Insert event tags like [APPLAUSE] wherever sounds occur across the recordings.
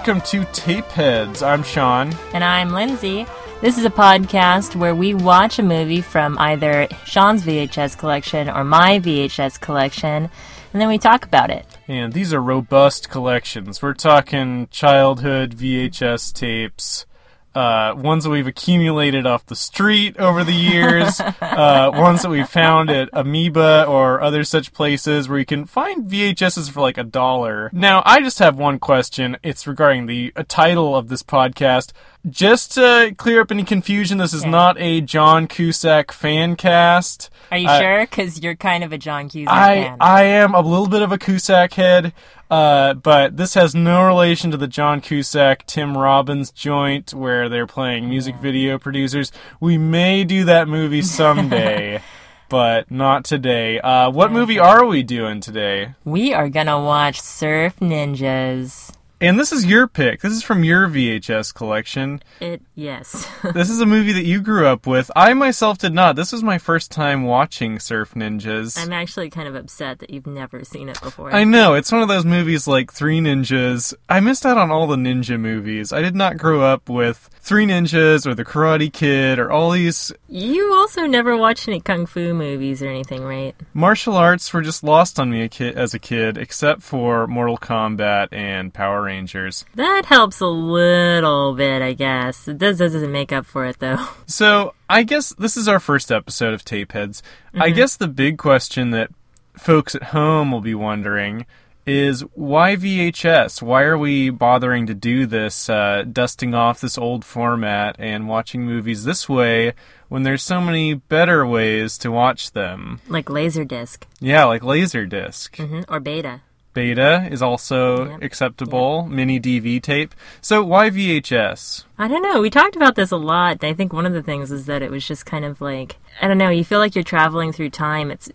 welcome to Tapeheads. I'm Sean. And I'm Lindsay. This is a podcast where we watch a movie from either Sean's VHS collection or my VHS collection, and then we talk about it. And these are robust collections. We're talking childhood VHS tapes, uh, ones that we've accumulated off the street over the years, [LAUGHS] uh, ones that we found at Amoeba or other such places where you can find VHSs for like a dollar. Now, I just have one question. It's regarding the uh, title of this podcast. Just to clear up any confusion, this is not a John Cusack fan cast. Are you sure? Because you're kind of a John Cusack I fan. I am a little bit of a Cusack head, uh, but this has no relation to the John Cusack Tim Robbins joint where they're playing music video producers. We may do that movie someday, [LAUGHS] but not today. Uh, what movie are we doing today? we are gonna watch Surf Ninjas. And this is your pick. This is from your VHS collection. It yes. [LAUGHS] This is a movie that you grew up with. I myself did not. This was my first time watching Surf Ninjas. I'm actually kind of upset that you've never seen it before. I know it's one of those movies like Three Ninjas. I missed out on all the ninja movies. I did not grow up with Three Ninjas or The Karate Kid or all these you also never watched any kung fu movies or anything, right? martial arts. Were just lost on me as a kid, except for Mortal Kombat and Power Rangers. That helps a little bit, I guess. It does doesn't make up for it though. [LAUGHS] So I guess this is our first episode of Tapeheads. I guess the big question that folks at home will be wondering is why VHS? Why are we bothering to do this, uh, dusting off this old format and watching movies this way when there's so many better ways to watch them? Like Laserdisc Yeah, like Laserdisc. hmm or Beta. Beta is also Yep. acceptable. Mini DV tape. So why VHS? I don't know. We talked about this a lot. I think one of the things is that it was just kind of like I don't know. You feel like you're traveling through time. It's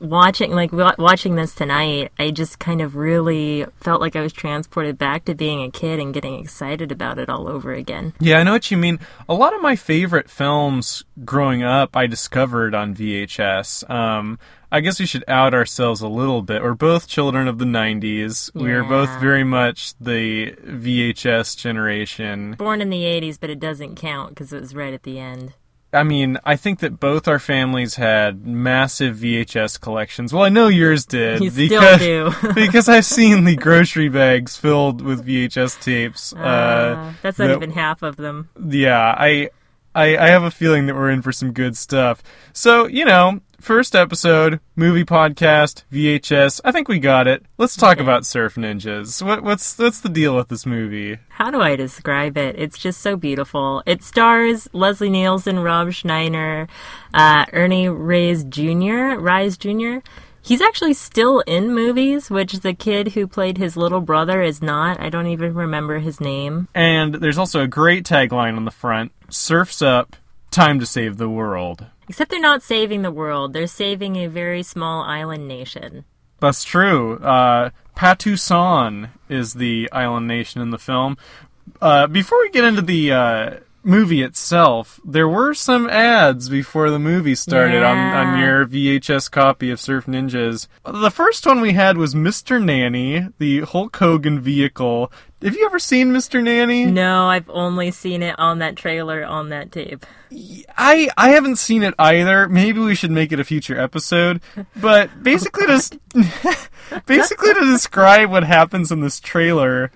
watching like watching this tonight. I just kind of really felt like I was transported back to being a kid and getting excited about it all over again. Yeah, I know what you mean. A lot of my favorite films growing up, I discovered on VHS. Um, I guess we should out ourselves a little bit. We're both children of the 90s. We are both very much the VHS generation. Born in the '80s, but it doesn't count because it was right at the end. I mean, I think that both our families had massive VHS collections. Well, I know yours did. You still because, do. [LAUGHS] because I've seen the grocery bags filled with VHS tapes. Uh, Uh, that's not that- even half of them. yeah, I, I I have a feeling that we're in for some good stuff. So, you know, first episode, movie podcast, VHS. I think we got it. Let's talk about Surf Ninjas. What what's what's the deal with this movie? How do I describe it? It's just so beautiful. It stars Leslie Nielsen, Rob Schneider, uh, Ernie Reyes Jr. Rise Jr. He's actually still in movies, which the kid who played his little brother is not. I don't even remember his name. And there's also a great tagline on the front: "Surfs up, time to save the world." Except they're not saving the world. They're saving a very small island nation. That's true. Uh, Patusan is the island nation in the film. Uh, before we get into the uh, movie itself, there were some ads before the movie started on, on your VHS copy of Surf Ninjas. The first one we had was Mr. Nanny, the Hulk Hogan vehicle. Have you ever seen Mr. Nanny? No, I've only seen it on that trailer on that tape. I I haven't seen it either. Maybe we should make it a future episode. But basically, to [LAUGHS] basically to describe what happens in this trailer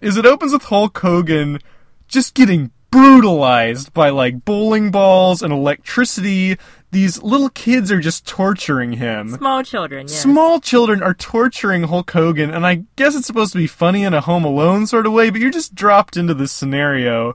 is it opens with Hulk Hogan just getting brutalized by like bowling balls and electricity. These little kids are just torturing him. Small children, yes. Small children are torturing Hulk Hogan, and I guess it's supposed to be funny in a Home Alone sort of way, but you're just dropped into this scenario.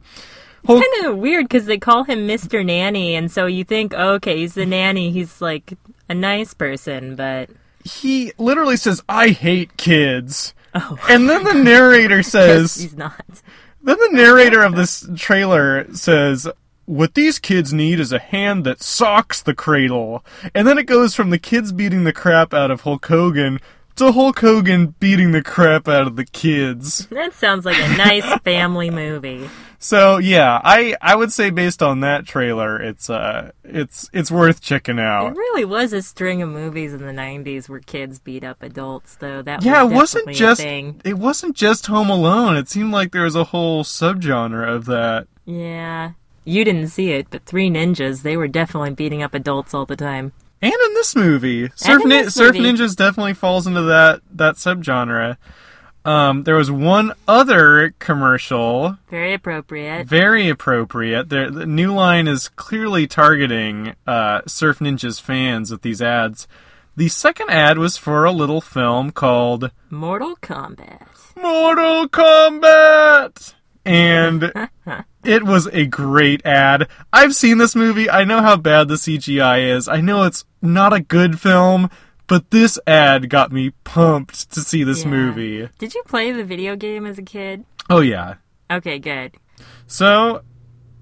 Hulk- kind of weird because they call him Mr. Nanny, and so you think, oh, okay, he's the nanny. He's like a nice person, but he literally says, "I hate kids," oh. and then the narrator [LAUGHS] says, he's not. Then the narrator of this trailer says, "What these kids need is a hand that socks the cradle," and then it goes from the kids beating the crap out of Hulk Hogan to Hulk Hogan beating the crap out of the kids. That sounds like a nice [LAUGHS] family movie. So yeah, I I would say based on that trailer, it's uh it's it's worth checking out. It really was a string of movies in the '90s where kids beat up adults, though. That Yeah, was it wasn't just it wasn't just Home Alone. It seemed like there was a whole subgenre of that. Yeah, you didn't see it, but Three Ninjas they were definitely beating up adults all the time. And in this movie, Surf, Ni- Surf. Ninjas definitely falls into that that subgenre. Um, there was one other commercial, Very appropriate. very appropriate. The, the new line is clearly targeting uh, Surf Ninjas fans with these ads. The second ad was for a little film called Mortal Kombat. Mortal Kombat! And [LAUGHS] it was a great ad. I've seen this movie. I know how bad the CGI is. I know it's not a good film, but this ad got me pumped to see this Yeah. movie. Did you play the video game as a kid? Oh, yeah. Okay, good. So,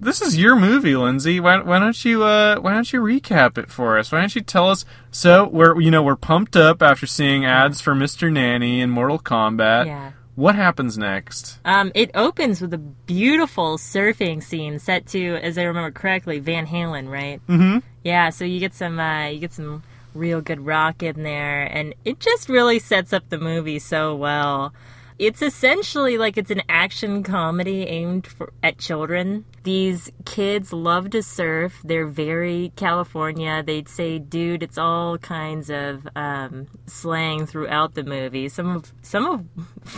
this is your movie, Lindsay. Why, why don't you uh, why don't you recap it for us? Why don't you tell us? So we're you know we're pumped up after seeing ads for Mr. Nanny and Mortal Kombat. Yeah. What happens next? Um, it opens with a beautiful surfing scene set to, as I remember correctly, Van Halen, right? Mm-hmm. Yeah, so you get some uh, you get some real good rock in there, and it just really sets up the movie so well. It's essentially like it's an action comedy aimed for, at children. These kids love to surf. They're very California. They'd say, "Dude," it's all kinds of um, slang throughout the movie. Some of some of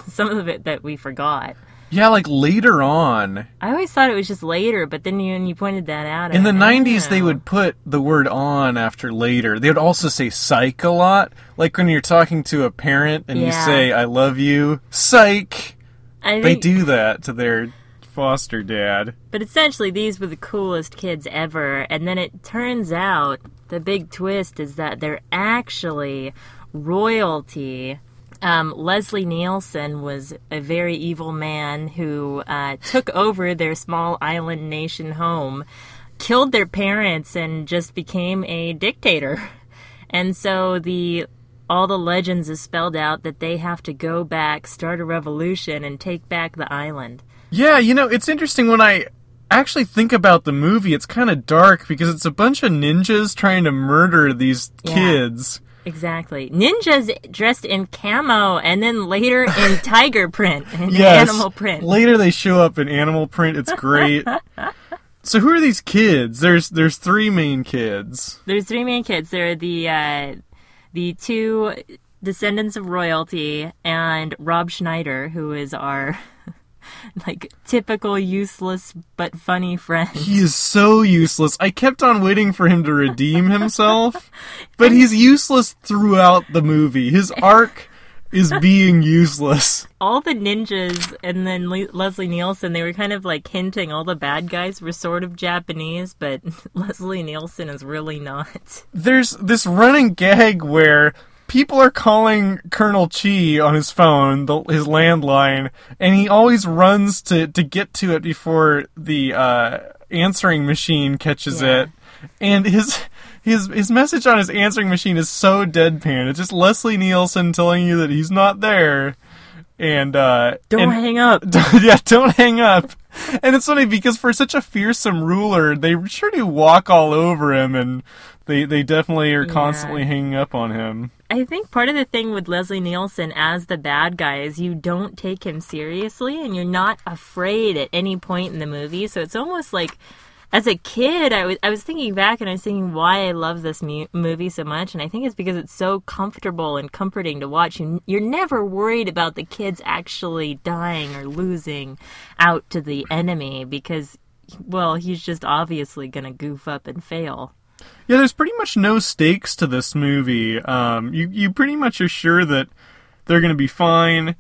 [LAUGHS] some of it that we forgot. Yeah, like later on I always thought it was just later, but then you, you pointed that out, in the '90s, they would put the word "on" after later. They would also say "psych" a lot, like when you're talking to a parent and you Yeah. say "I love you," psych. I They think- do that to their foster dad. But essentially, these were the coolest kids ever. And then it turns out the big twist is that they're actually royalty. Um, Leslie Nielsen was a very evil man who uh, took over their small island nation home, killed their parents, and just became a dictator. [LAUGHS] And so the all the legends is spelled out that they have to go back, start a revolution, and take back the island. Yeah, you know, it's interesting when I actually think about the movie. It's kind of dark because it's a bunch of ninjas trying to murder these Yeah. kids. Exactly. Ninjas dressed in camo and then later in [LAUGHS] tiger print and Yes. animal print. Later they show up in animal print. It's great. [LAUGHS] so who are these kids? There's there's three main kids. There's three main kids. They're the uh, the two descendants of royalty and Rob Schneider, who is our [LAUGHS] like typical useless but funny friend. He is so useless. I kept on waiting for him to redeem himself, [LAUGHS] but he's useless throughout the movie. His [LAUGHS] arc is being useless. All the ninjas and then Le- Leslie Nielsen, they were kind of like hinting all the bad guys were sort of Japanese, but Leslie Nielsen is really not. There's this running gag where people are calling Colonel Chi on his phone, the, his landline, and he always runs to, to get to it before the uh, answering machine catches Yeah. it. And his his his message on his answering machine is so deadpan. It's just Leslie Nielsen telling you that he's not there. And uh Don't and- hang up. [LAUGHS] yeah, don't hang up. And it's funny because for such a fearsome ruler, they sure do walk all over him, and they they definitely are constantly hanging up on him. I think part of the thing with Leslie Nielsen as the bad guy is you don't take him seriously and you're not afraid at any point in the movie. So it's almost like, as a kid, I was I was thinking back and I was thinking why I love this mu- movie so much, and I think it's because it's so comfortable and comforting to watch. You you're never worried about the kids actually dying or losing out to the enemy because, well, he's just obviously gonna goof up and fail. Yeah, there's pretty much no stakes to this movie. Um, you you pretty much are sure that they're going to be fine.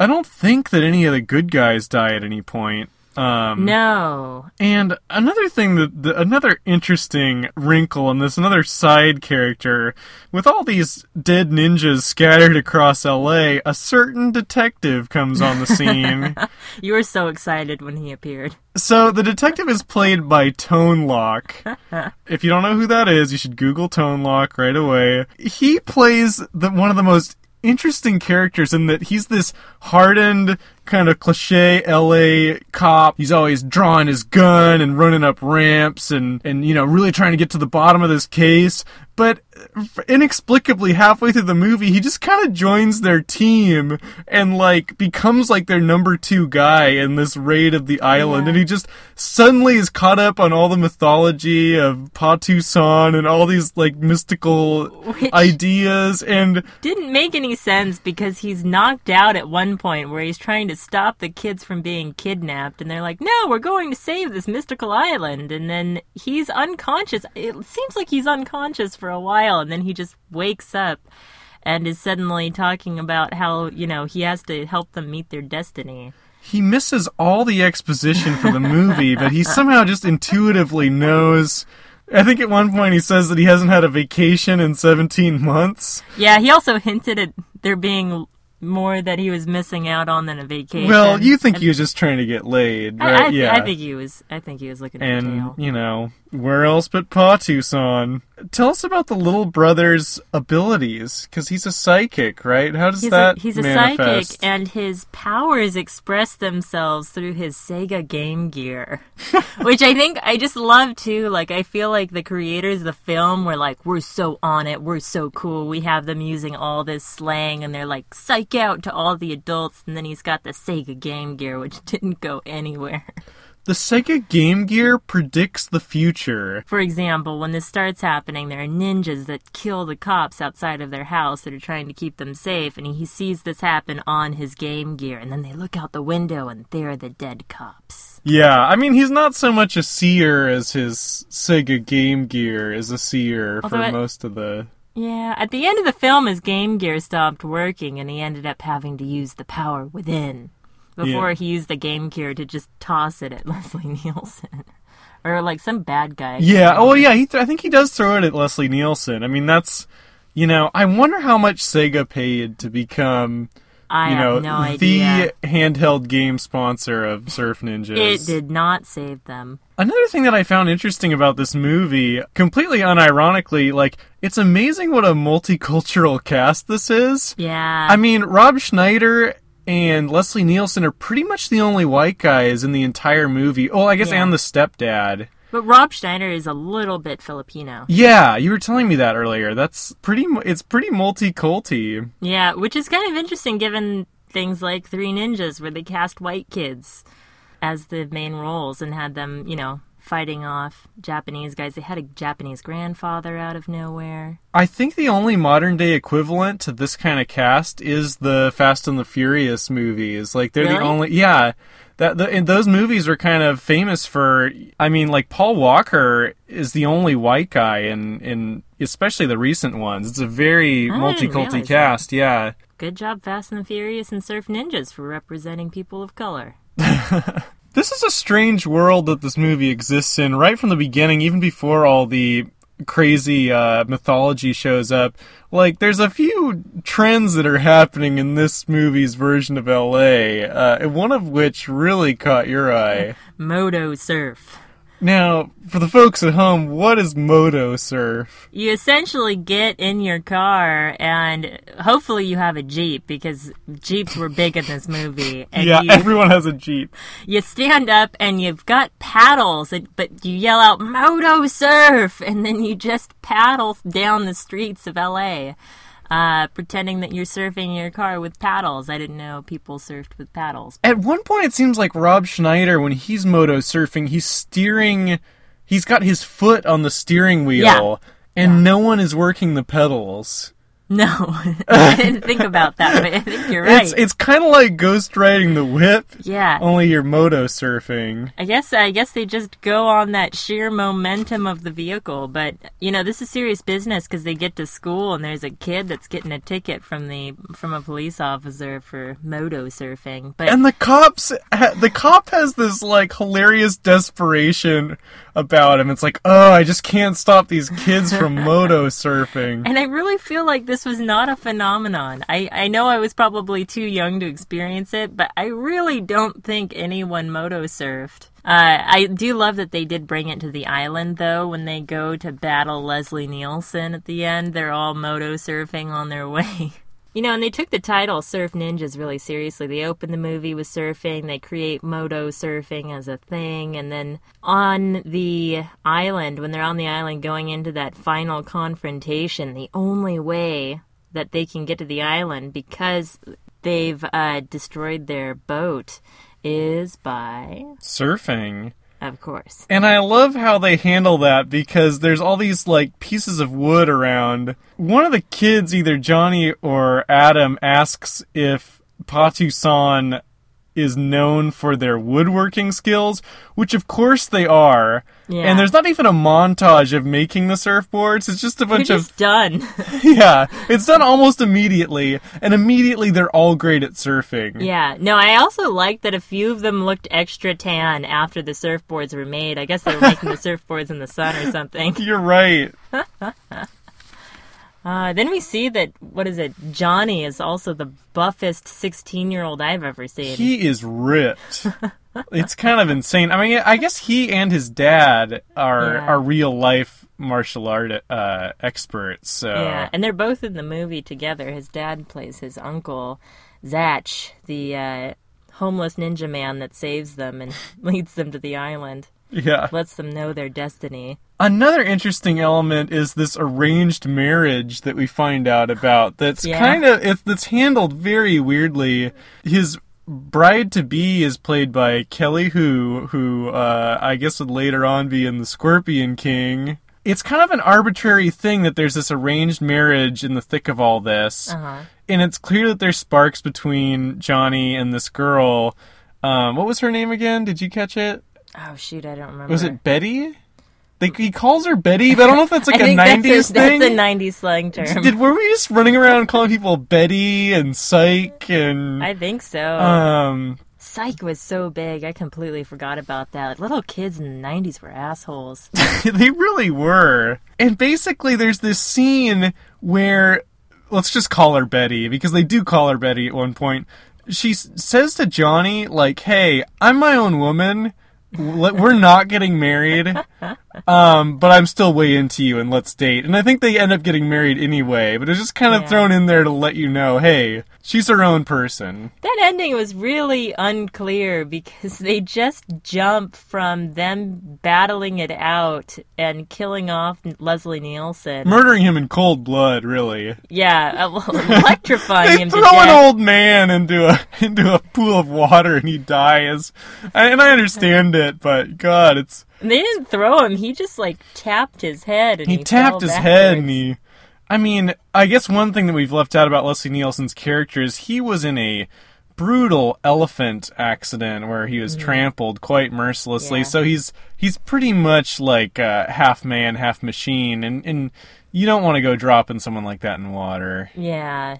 I don't think that any of the good guys die at any point. Um, No, And another thing that the, another interesting wrinkle in this, another side character, with all these dead ninjas scattered across L.A., a certain detective comes on the scene. [LAUGHS] you were so excited when he appeared. so the detective is played by Tone Loc. [LAUGHS] if you don't know who that is, you should Google Tone Loc right away. He plays the one of the most interesting characters in that he's this hardened kind of cliche LA cop. He's always drawing his gun and running up ramps and, and, you know, really trying to get to the bottom of this case. But uh, inexplicably, halfway through the movie, he just kind of joins their team and, like, becomes, like, their number two guy in this raid of the island. Yeah. And he just suddenly is caught up on all the mythology of Patu-san and all these, like, mystical Which- ideas. And Didn't make any sense because he's knocked out at one point where he's trying to stop the kids from being kidnapped, and they're like, "No, we're going to save this mystical island," and then he's unconscious. It seems like he's unconscious for a while, and then he just wakes up and is suddenly talking about how you know he has to help them meet their destiny. he misses all the exposition for the movie, but he somehow just intuitively knows. I think at one point he says that he hasn't had a vacation in 17 months. Yeah, he also hinted at there being more that he was missing out on than a vacation. Well, you think And he was just trying to get laid, I, right? I, yeah. I think he was. I think he was looking and, you know, where else but Patu-san? Tell us about the little brother's abilities, because he's a psychic, right? How does He's that a, he's a manifest? psychic, and his powers express themselves through his Sega Game Gear, [LAUGHS] which I think I just love too. Like, I feel like the creators of the film were like, "We're so on it, we're so cool." We have them using all this slang, and they're like, "Psych out" to all the adults, and then he's got the Sega Game Gear, which [LAUGHS] didn't go anywhere. The Sega Game Gear predicts the future. For example, when this starts happening, there are ninjas that kill the cops outside of their house that are trying to keep them safe, and he sees this happen on his Game Gear, and then they look out the window, and there are the dead cops. Yeah, I mean, he's not so much a seer as his Sega Game Gear is a seer Although for I- most of the. Yeah, at the end of the film, his Game Gear stopped working, and he ended up having to use the power within before Yeah. he used the Game Gear to just toss it at [LAUGHS] Leslie Nielsen. Or like some bad guy. Yeah, oh yeah, he th- I think he does throw it at Leslie Nielsen. I mean, that's. You know, I wonder how much Sega paid to become, I you know, have no idea. the handheld game sponsor of Surf Ninjas. It did not save them. Another thing that I found interesting about this movie, completely unironically, like, it's amazing what a multicultural cast this is. Yeah. I mean, Rob Schneider and Leslie Nielsen are pretty much the only white guys in the entire movie. Oh, I guess, Yeah. and the stepdad. But Rob Schneider is a little bit Filipino. Yeah, you were telling me that earlier. That's pretty. It's pretty multiculti. Yeah, which is kind of interesting given things like Three Ninjas, where they cast white kids as the main roles and had them, you know, fighting off Japanese guys. They had a Japanese grandfather out of nowhere. I think the only modern day equivalent to this kind of cast is the Fast and the Furious movies. Like they're the only. Yeah. That the, and those movies are kind of famous for. I mean, like Paul Walker is the only white guy in in especially the recent ones. It's a very multiculti realize that. cast. Yeah. Good job, Fast and the Furious and Surf Ninjas, for representing people of color. [LAUGHS] This is a strange world that this movie exists in right from the beginning, even before all the crazy uh, mythology shows up. Like, there's a few trends that are happening in this movie's version of LA, uh, one of which really caught your eye. Moto Surf. Now, for the folks at home, what is Moto Surf? You essentially get in your car and hopefully you have a Jeep because Jeeps were big in this movie. [LAUGHS] And yeah, you, everyone has a Jeep. you stand up and you've got paddles, and, but you yell out "Moto Surf," and then you just paddle down the streets of LA, uh, pretending that you're surfing your car with paddles. I didn't know people surfed with paddles. At one point, it seems like Rob Schneider, when he's moto surfing, he's steering. He's got his foot on the steering wheel, Yeah. and no one is working the pedals. No, [LAUGHS] I didn't think about that, but I think you're right. It's it's kind of like ghost riding the whip, yeah. only you're moto surfing. I guess I guess they just go on that sheer momentum of the vehicle, but you know this is serious business because they get to school and there's a kid that's getting a ticket from the from a police officer for moto surfing. But And the cops, the cop has this like hilarious desperation about him. It's like, oh, I just can't stop these kids from [LAUGHS] moto surfing. and I really feel like this was not a phenomenon. I I know I was probably too young to experience it, but I really don't think anyone moto surfed. Uh, I do love that they did bring it to the island, though. When they go to battle Leslie Nielsen at the end, they're all moto surfing on their [LAUGHS] way. You know, and they took the title Surf Ninjas really seriously. They open the movie with surfing, they create moto surfing as a thing, and then on the island, when they're on the island going into that final confrontation, the only way that they can get to the island because they've uh, destroyed their boat is by, Surfing. Of course. And I love how they handle that because there's all these like pieces of wood around. One of the kids, either Johnny or Adam, asks if Patu-san is known for their woodworking skills, which of course they are. Yeah. And there's not even a montage of making the surfboards. It's just a bunch of just done. [LAUGHS] [LAUGHS] yeah. It's done almost immediately, and immediately they're all great at surfing. yeah. No, I also like that a few of them looked extra tan after the surfboards were made. I guess they were making the [LAUGHS] surfboards in the sun or something. You're right. Uh, then we see that, what is it? Johnny is also the buffest 16 year old I've ever seen. He is ripped. [LAUGHS] it's kind of insane. I mean, I guess he and his dad are Yeah. are real life martial art uh, experts. So Yeah, and they're both in the movie together. His dad plays his uncle, Zach, the uh, homeless ninja man that saves them and [LAUGHS] leads them to the island, yeah. lets them know their destiny. Another interesting element is this arranged marriage that we find out about. That's Yeah. kind of it's that's handled very weirdly. His bride to be is played by Kelly Hu, who uh, I guess would later on be in the Scorpion King. It's kind of an arbitrary thing that there's this arranged marriage in the thick of all this, Uh-huh. and it's clear that there's sparks between Johnny and this girl. Um, what was her name again? Did you catch it? Oh, shoot, I don't remember. Was it Betty? They, he calls her Betty, but I don't know if that's like [LAUGHS] a think '90s that's a, thing. That's a 90s slang term. Did were we just running around calling people Betty and Psych and [LAUGHS] I think so. um? Psych was so big, I completely forgot about that. Like, little kids in the 90s were assholes. [LAUGHS] they really were. And basically, there's this scene where let's just call her Betty because they do call her Betty at one point. She s- says to Johnny, like, "Hey, I'm my own woman. We're not getting married, um, but I'm still way into you, and let's date." And I think they end up getting married anyway. But it's just kind of Yeah. thrown in there to let you know, hey, she's her own person. That ending was really unclear because [LAUGHS] they just jump from them battling it out and killing off Leslie Nielsen. Murdering him in cold blood, really. yeah, uh, [LAUGHS] electrifying [LAUGHS] They him throw an old man into a into a pool of water and he dies. And I understand it, but God, it's They didn't throw him; he just like tapped his head and he, he, tapped his head and he. I mean, I guess one thing that we've left out about Leslie Nielsen's character is he was in a brutal elephant accident where he was trampled quite mercilessly. Yeah. So he's he's pretty much like uh, half man, half machine, and and you don't want to go dropping someone like that in water. Yeah.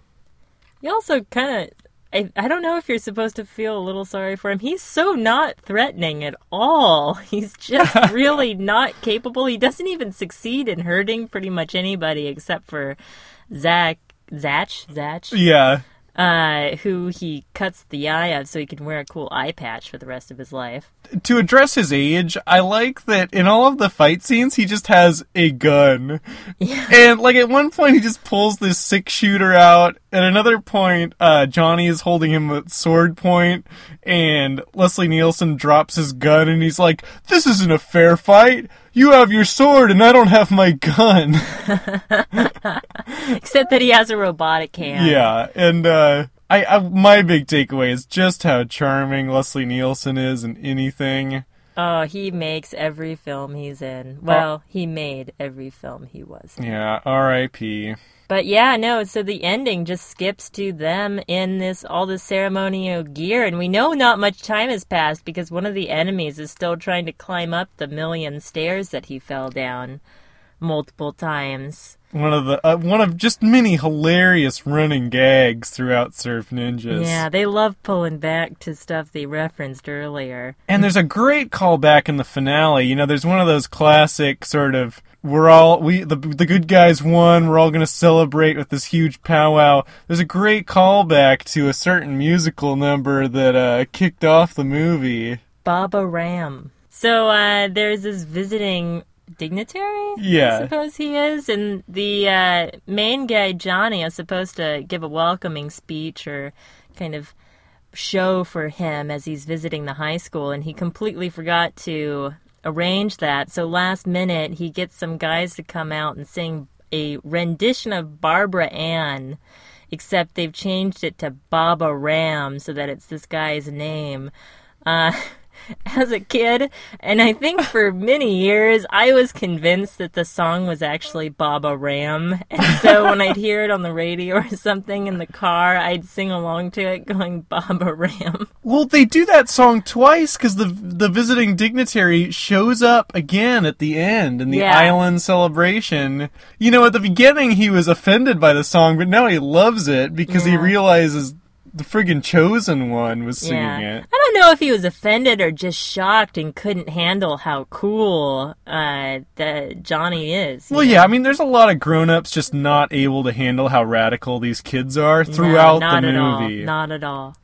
You also kind of. I, I don't know if you're supposed to feel a little sorry for him. He's so not threatening at all. [LAUGHS] He's just [LAUGHS] really not capable. He doesn't even succeed in hurting pretty much anybody except for Zach. Zach? Zach? Yeah. Uh, who he cuts the eye of so he can wear a cool eye patch for the rest of his life. to address his age, I like that in all of the fight scenes, he just has a gun. [LAUGHS] Yeah. And, like, at one point, he just pulls this six shooter out. At another point, uh, Johnny is holding him at sword point, and Leslie Nielsen drops his gun, and he's like, This isn't a fair fight! You have your sword, and I don't have my gun! [LAUGHS] Except that he has a robotic hand. yeah, and, uh, I, I, my big takeaway is just how charming Leslie Nielsen is in anything. Oh, he makes every film he's in. Well, he made every film he was in. Yeah, R.I.P. But yeah, no, so the ending just skips to them in this all this ceremonial gear. And we know not much time has passed because one of the enemies is still trying to climb up the million stairs that he fell down multiple times. One of the uh, one of just many hilarious running gags throughout Surf Ninjas. Yeah, they love pulling back to stuff they referenced earlier. And there's a great callback in the finale. You know, there's one of those classic sort of we're all we the the good guys won. We're all going to celebrate with this huge powwow. There's a great callback to a certain musical number that uh, kicked off the movie. Baba Ram. So uh, there's this visiting dignitary. Yeah. I suppose he is, and the uh, main guy Johnny is supposed to give a welcoming speech or kind of show for him as he's visiting the high school, and he completely forgot to arrange that. So last minute, he gets some guys to come out and sing a rendition of Barbara Ann, except they've changed it to Baba Ram so that it's this guy's name. Uh, [LAUGHS] as a kid, and I think for [LAUGHS] many years I was convinced that the song was actually Baba Ram. And so when I'd hear it on the radio or something in the car, I'd sing along to it going Baba Ram. Well, they do that song twice because the the visiting dignitary shows up again at the end in the Yeah. island celebration. You know, at the beginning he was offended by the song, but now he loves it because he realizes the friggin' chosen one was singing Yeah. it. I don't know if he was offended or just shocked and couldn't handle how cool uh, that Johnny is. Well, yeah, I mean, there's a lot of grown-ups just not able to handle how radical these kids are No, throughout not the movie. All. Not at all.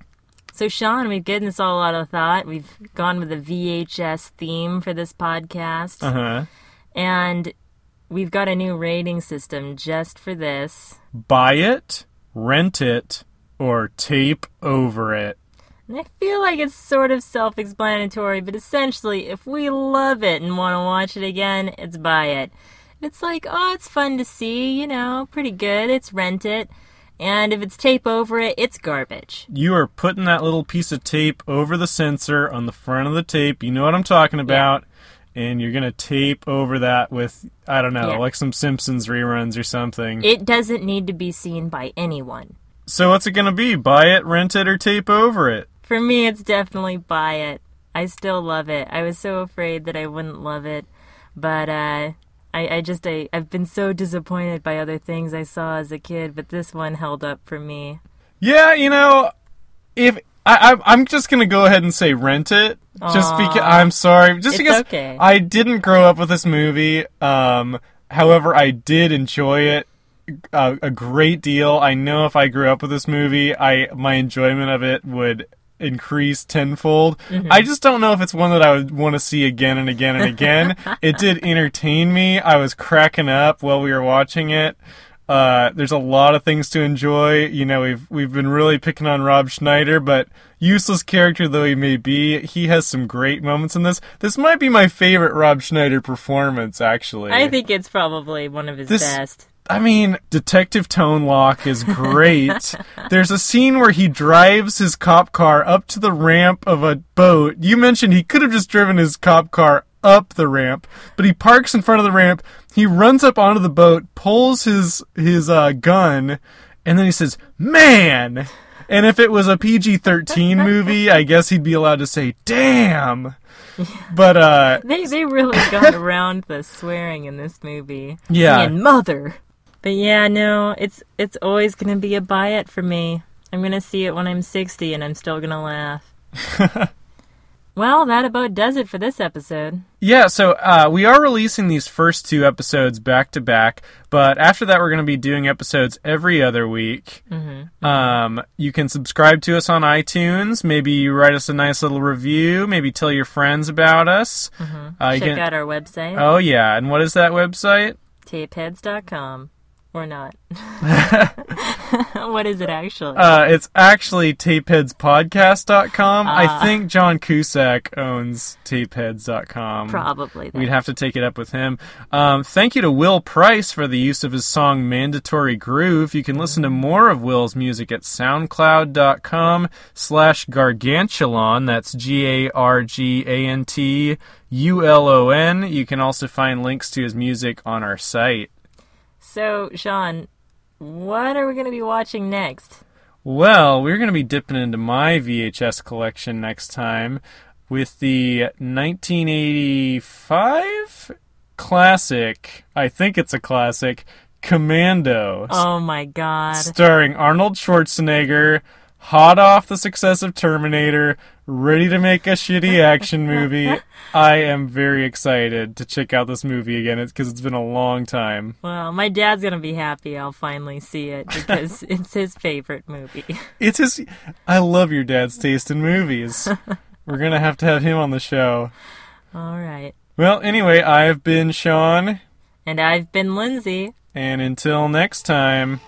So, Sean, we've given this all a lot of thought. We've gone with a VHS theme for this podcast. Uh huh. And we've got a new rating system just for this. Buy it, rent it, or tape over it. And I feel like it's sort of self explanatory, but essentially, if we love it and want to watch it again, it's buy it. If it's like, oh, it's fun to see, you know, pretty good, it's rent it. And if it's tape over it, it's garbage. You are putting that little piece of tape over the sensor on the front of the tape. You know what I'm talking about. Yeah. And you're going to tape over that with, I don't know, Yeah. like some Simpsons reruns or something. It doesn't need to be seen by anyone. So what's it going to be? Buy it, rent it, or tape over it? For me, it's definitely buy it. I still love it. I was so afraid that I wouldn't love it, but uh, I, I just I, I've been so disappointed by other things I saw as a kid, but this one held up for me. Yeah, you know, if I, I I'm just gonna go ahead and say rent it, just because I'm sorry, just It's because okay. I didn't grow up with this movie. Um, however, I did enjoy it a, a great deal. I know if I grew up with this movie, I my enjoyment of it would increase tenfold. Mm-hmm. I just don't know if it's one that I would want to see again and again and again. [LAUGHS] it did entertain me. I was cracking up while we were watching it. Uh, there's a lot of things to enjoy. You know, we've we've been really picking on Rob Schneider, but useless character though he may be, he has some great moments in this. This might be my favorite Rob Schneider performance, actually. I think it's probably one of his This- best. I mean, Detective Tone Loc is great. [LAUGHS] There's a scene where he drives his cop car up to the ramp of a boat. You mentioned he could have just driven his cop car up the ramp, but he parks in front of the ramp. He runs up onto the boat, pulls his his uh, gun, and then he says, "Man." And if it was a PG-13 movie, I guess he'd be allowed to say, "Damn." [LAUGHS] But uh They they really got around the swearing in this movie. Yeah. and mother. But yeah, no, it's it's always gonna be a buy it for me. I'm gonna see it when I'm 60, and I'm still gonna laugh. [LAUGHS] well, that about does it for this episode. Yeah, so uh, we are releasing these first two episodes back to back, but after that, we're going to be doing episodes every other week. Mm-hmm. Um, you can subscribe to us on iTunes. Maybe you write us a nice little review. Maybe tell your friends about us. Uh, Mm-hmm. Check can- out our website, oh yeah, and what is that website? tapeheads.com. Or not. [LAUGHS] [LAUGHS] what is it actually? Uh, it's actually tapeheadspodcast.com. I Ah. think John Cusack owns tapeheads.com. Probably. Then. We'd have to take it up with him. Um, thank you to Will Price for the use of his song Mandatory Groove. You can listen to more of Will's music at soundcloud.com slash gargantulon. That's G-A-R-G-A-N-T-U-L-O-N. You can also find links to his music on our site. So, Sean, what are we going to be watching next? Well, we're going to be dipping into my VHS collection next time with the 1985 classic, I think it's a classic, Commando, Oh my god. starring Arnold Schwarzenegger, hot off the success of Terminator, ready to make a shitty action movie. I am very excited to check out this movie again because it's been a long time. Well, my dad's going to be happy I'll finally see it because [LAUGHS] it's his favorite movie. It's his. I love your dad's taste in movies. [LAUGHS] We're gonna have to have him on the show. All right. Well, anyway, I've been Sean, And I've been Lindsay. and until next time.